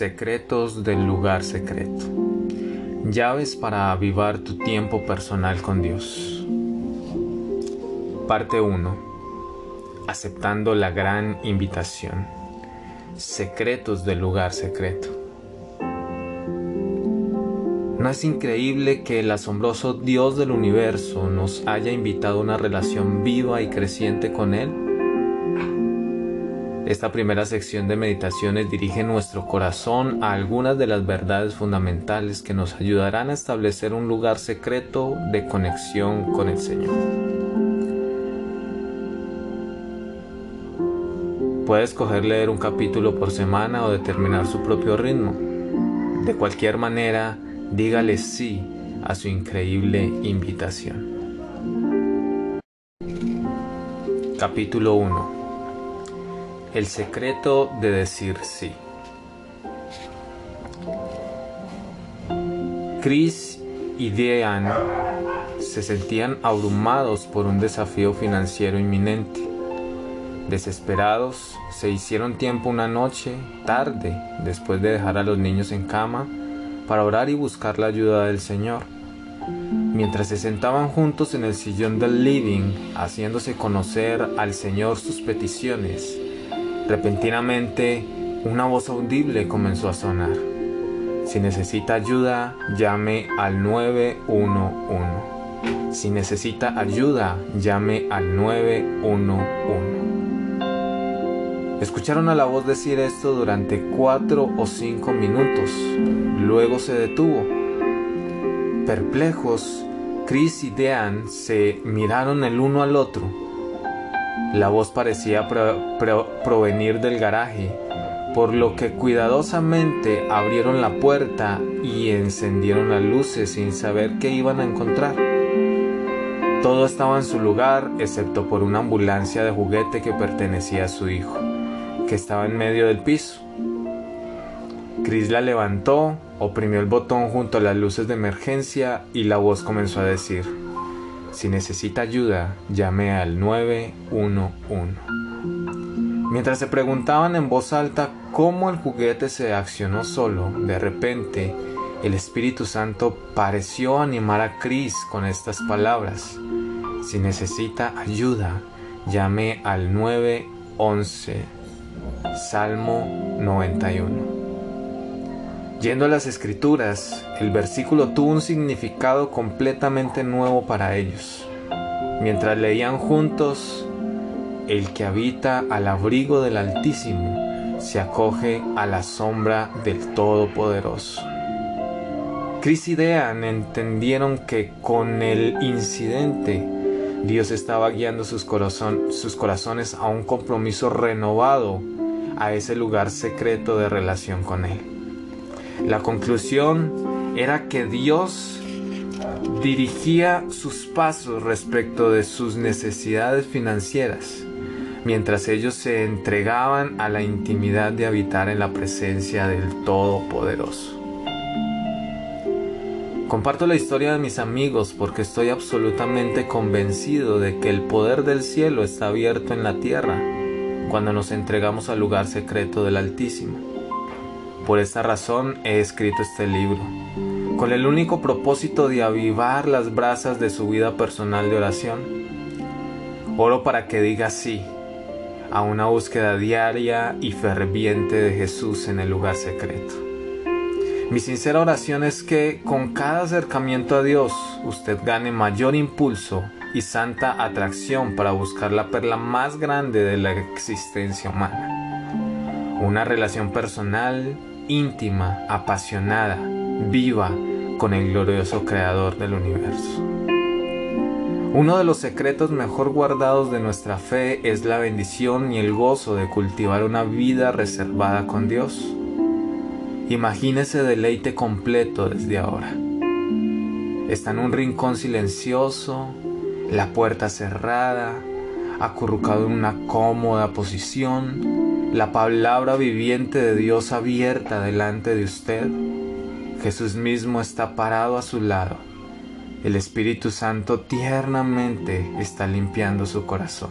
Secretos del lugar secreto. Llaves para avivar tu tiempo personal con Dios. Parte 1. Aceptando la gran invitación. Secretos del lugar secreto. ¿No es increíble que el asombroso Dios del universo nos haya invitado a una relación viva y creciente con Él? Esta primera sección de meditaciones dirige nuestro corazón a algunas de las verdades fundamentales que nos ayudarán a establecer un lugar secreto de conexión con el Señor. Puede escoger leer un capítulo por semana o determinar su propio ritmo. De cualquier manera, dígale sí a su increíble invitación. Capítulo 1 el secreto de decir sí. Chris y Diane se sentían abrumados por un desafío financiero inminente. Desesperados, se hicieron tiempo una noche, tarde, después de dejar a los niños en cama, para orar y buscar la ayuda del Señor. Mientras se sentaban juntos en el sillón del living, haciéndose conocer al Señor sus peticiones, Repentinamente, una voz audible comenzó a sonar. Si necesita ayuda, llame al 911. Si necesita ayuda, llame al 911. Escucharon a la voz decir esto durante cuatro o cinco minutos. Luego se detuvo. Perplejos, Chris y Dean se miraron el uno al otro la voz parecía provenir del garaje, por lo que cuidadosamente abrieron la puerta y encendieron las luces sin saber qué iban a encontrar. Todo estaba en su lugar excepto por una ambulancia de juguete que pertenecía a su hijo, que estaba en medio del piso. Chris la levantó, oprimió el botón junto a las luces de emergencia y la voz comenzó a decir, si necesita ayuda, llame al 911. Mientras se preguntaban en voz alta cómo el juguete se accionó solo, de repente el Espíritu Santo pareció animar a Chris con estas palabras. Si necesita ayuda, llame al 911. Salmo 91. Yendo a las escrituras, el versículo tuvo un significado completamente nuevo para ellos. Mientras leían juntos, el que habita al abrigo del Altísimo se acoge a la sombra del Todopoderoso. Chris y Dean entendieron que con el incidente Dios estaba guiando sus, sus corazones a un compromiso renovado a ese lugar secreto de relación con Él. La conclusión era que Dios dirigía sus pasos respecto de sus necesidades financieras, mientras ellos se entregaban a la intimidad de habitar en la presencia del Todopoderoso. Comparto la historia de mis amigos porque estoy absolutamente convencido de que el poder del cielo está abierto en la tierra cuando nos entregamos al lugar secreto del Altísimo. Por esta razón he escrito este libro, con el único propósito de avivar las brasas de su vida personal de oración. Oro para que diga sí a una búsqueda diaria y ferviente de Jesús en el lugar secreto. Mi sincera oración es que con cada acercamiento a Dios usted gane mayor impulso y santa atracción para buscar la perla más grande de la existencia humana. Una relación personal íntima, apasionada, viva con el glorioso Creador del universo. Uno de los secretos mejor guardados de nuestra fe es la bendición y el gozo de cultivar una vida reservada con Dios. Imagínese deleite completo desde ahora. Está en un rincón silencioso, la puerta cerrada, acurrucado en una cómoda posición, la palabra viviente de Dios abierta delante de usted. Jesús mismo está parado a su lado. El Espíritu Santo tiernamente está limpiando su corazón.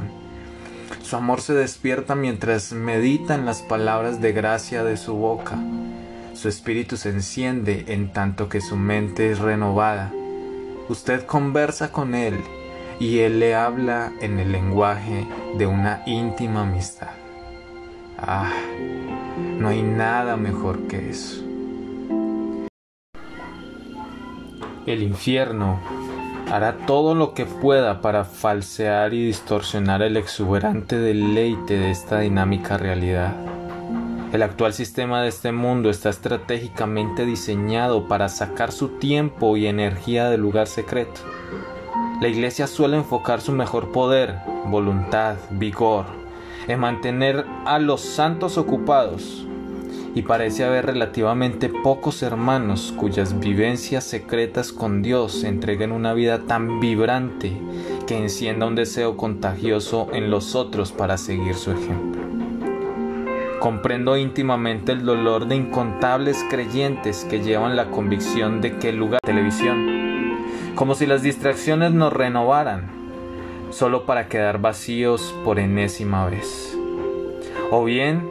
Su amor se despierta mientras medita en las palabras de gracia de su boca. su espíritu se enciende en tanto que su mente es renovada. Usted conversa con Él y Él le habla en el lenguaje de una íntima amistad. Ah, no hay nada mejor que eso. El infierno hará todo lo que pueda para falsear y distorsionar el exuberante deleite de esta dinámica realidad. El actual sistema de este mundo está estratégicamente diseñado para sacar su tiempo y energía del lugar secreto. La iglesia suele enfocar su mejor poder, voluntad, vigor, en mantener a los santos ocupados, y parece haber relativamente pocos hermanos cuyas vivencias secretas con Dios entreguen una vida tan vibrante que encienda un deseo contagioso en los otros para seguir su ejemplo. Comprendo íntimamente el dolor de incontables creyentes que llevan la convicción de que el lugar televisión, como si las distracciones nos renovaran, solo para quedar vacíos por enésima vez. O bien,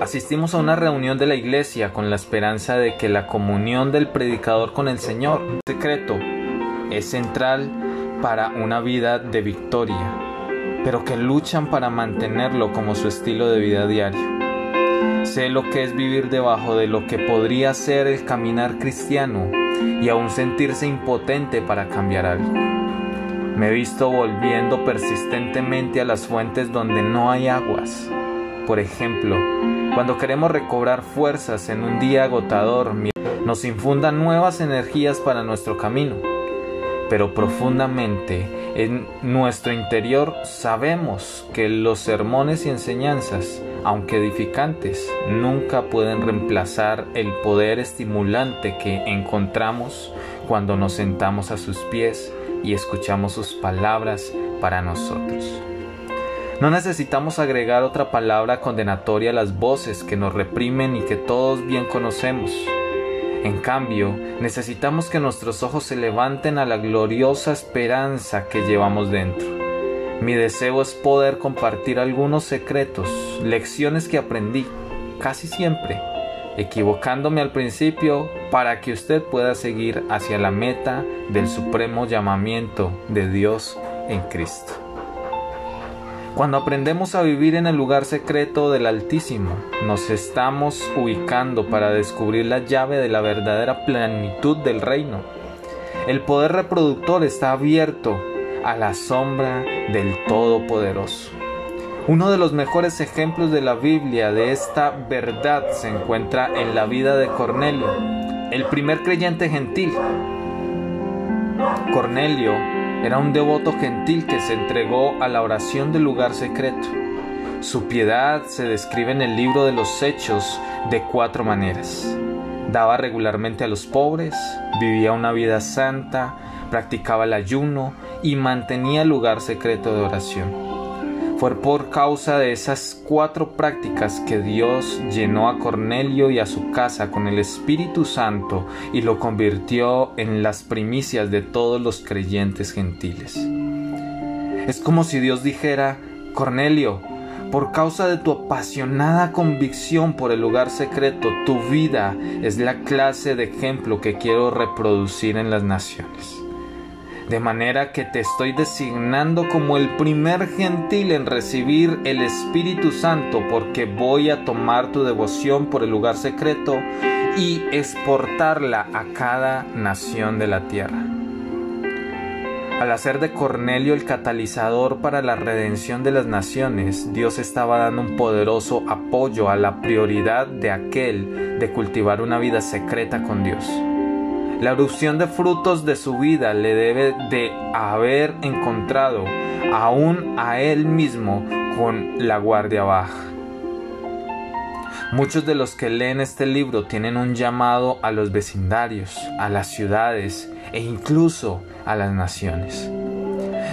asistimos a una reunión de la iglesia con la esperanza de que la comunión del predicador con el Señor, secreto, es central para una vida de victoria pero que luchan para mantenerlo como su estilo de vida diario. Sé lo que es vivir debajo de lo que podría ser el caminar cristiano y aún sentirse impotente para cambiar algo. Me he visto volviendo persistentemente a las fuentes donde no hay aguas. Por ejemplo, cuando queremos recobrar fuerzas en un día agotador, nos infundan nuevas energías para nuestro camino pero profundamente en nuestro interior sabemos que los sermones y enseñanzas, aunque edificantes, nunca pueden reemplazar el poder estimulante que encontramos cuando nos sentamos a sus pies y escuchamos sus palabras para nosotros. No necesitamos agregar otra palabra condenatoria a las voces que nos reprimen y que todos bien conocemos. En cambio, necesitamos que nuestros ojos se levanten a la gloriosa esperanza que llevamos dentro. Mi deseo es poder compartir algunos secretos, lecciones que aprendí, casi siempre, equivocándome al principio para que usted pueda seguir hacia la meta del supremo llamamiento de Dios en Cristo. Cuando aprendemos a vivir en el lugar secreto del Altísimo, nos estamos ubicando para descubrir la llave de la verdadera plenitud del reino. El poder reproductor está abierto a la sombra del Todopoderoso. Uno de los mejores ejemplos de la Biblia de esta verdad se encuentra en la vida de Cornelio, el primer creyente gentil. Cornelio era un devoto gentil que se entregó a la oración del lugar secreto. Su piedad se describe en el libro de los Hechos de cuatro maneras. Daba regularmente a los pobres, vivía una vida santa, practicaba el ayuno y mantenía el lugar secreto de oración. Fue por causa de esas cuatro prácticas que Dios llenó a Cornelio y a su casa con el Espíritu Santo y lo convirtió en las primicias de todos los creyentes gentiles. Es como si Dios dijera, Cornelio, por causa de tu apasionada convicción por el lugar secreto, tu vida es la clase de ejemplo que quiero reproducir en las naciones de manera que te estoy designando como el primer gentil en recibir el Espíritu Santo, porque voy a tomar tu devoción por el lugar secreto y exportarla a cada nación de la tierra. Al hacer de Cornelio el catalizador para la redención de las naciones, Dios estaba dando un poderoso apoyo a la prioridad de aquel de cultivar una vida secreta con Dios. La erupción de frutos de su vida le debe de haber encontrado aún a él mismo con la guardia baja. Muchos de los que leen este libro tienen un llamado a los vecindarios, a las ciudades e incluso a las naciones.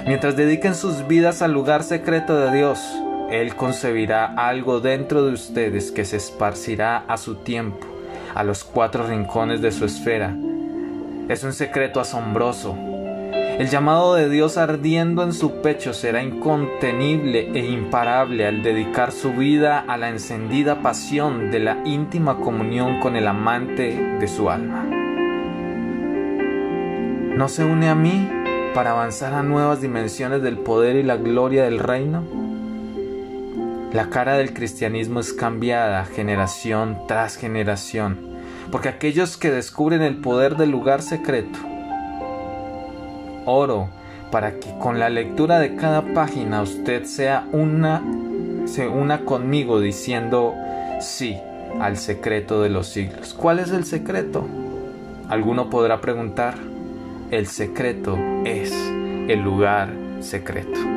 Mientras dediquen sus vidas al lugar secreto de Dios, Él concebirá algo dentro de ustedes que se esparcirá a su tiempo, a los cuatro rincones de su esfera, es un secreto asombroso. El llamado de Dios ardiendo en su pecho será incontenible e imparable al dedicar su vida a la encendida pasión de la íntima comunión con el amante de su alma. ¿No se une a mí para avanzar a nuevas dimensiones del poder y la gloria del reino? La cara del cristianismo es cambiada generación tras generación, porque aquellos que descubren el poder del lugar secreto, oro para que con la lectura de cada página usted sea una se una conmigo diciendo sí al secreto de los siglos. ¿Cuál es el secreto? Alguno podrá preguntar. El secreto es el lugar secreto.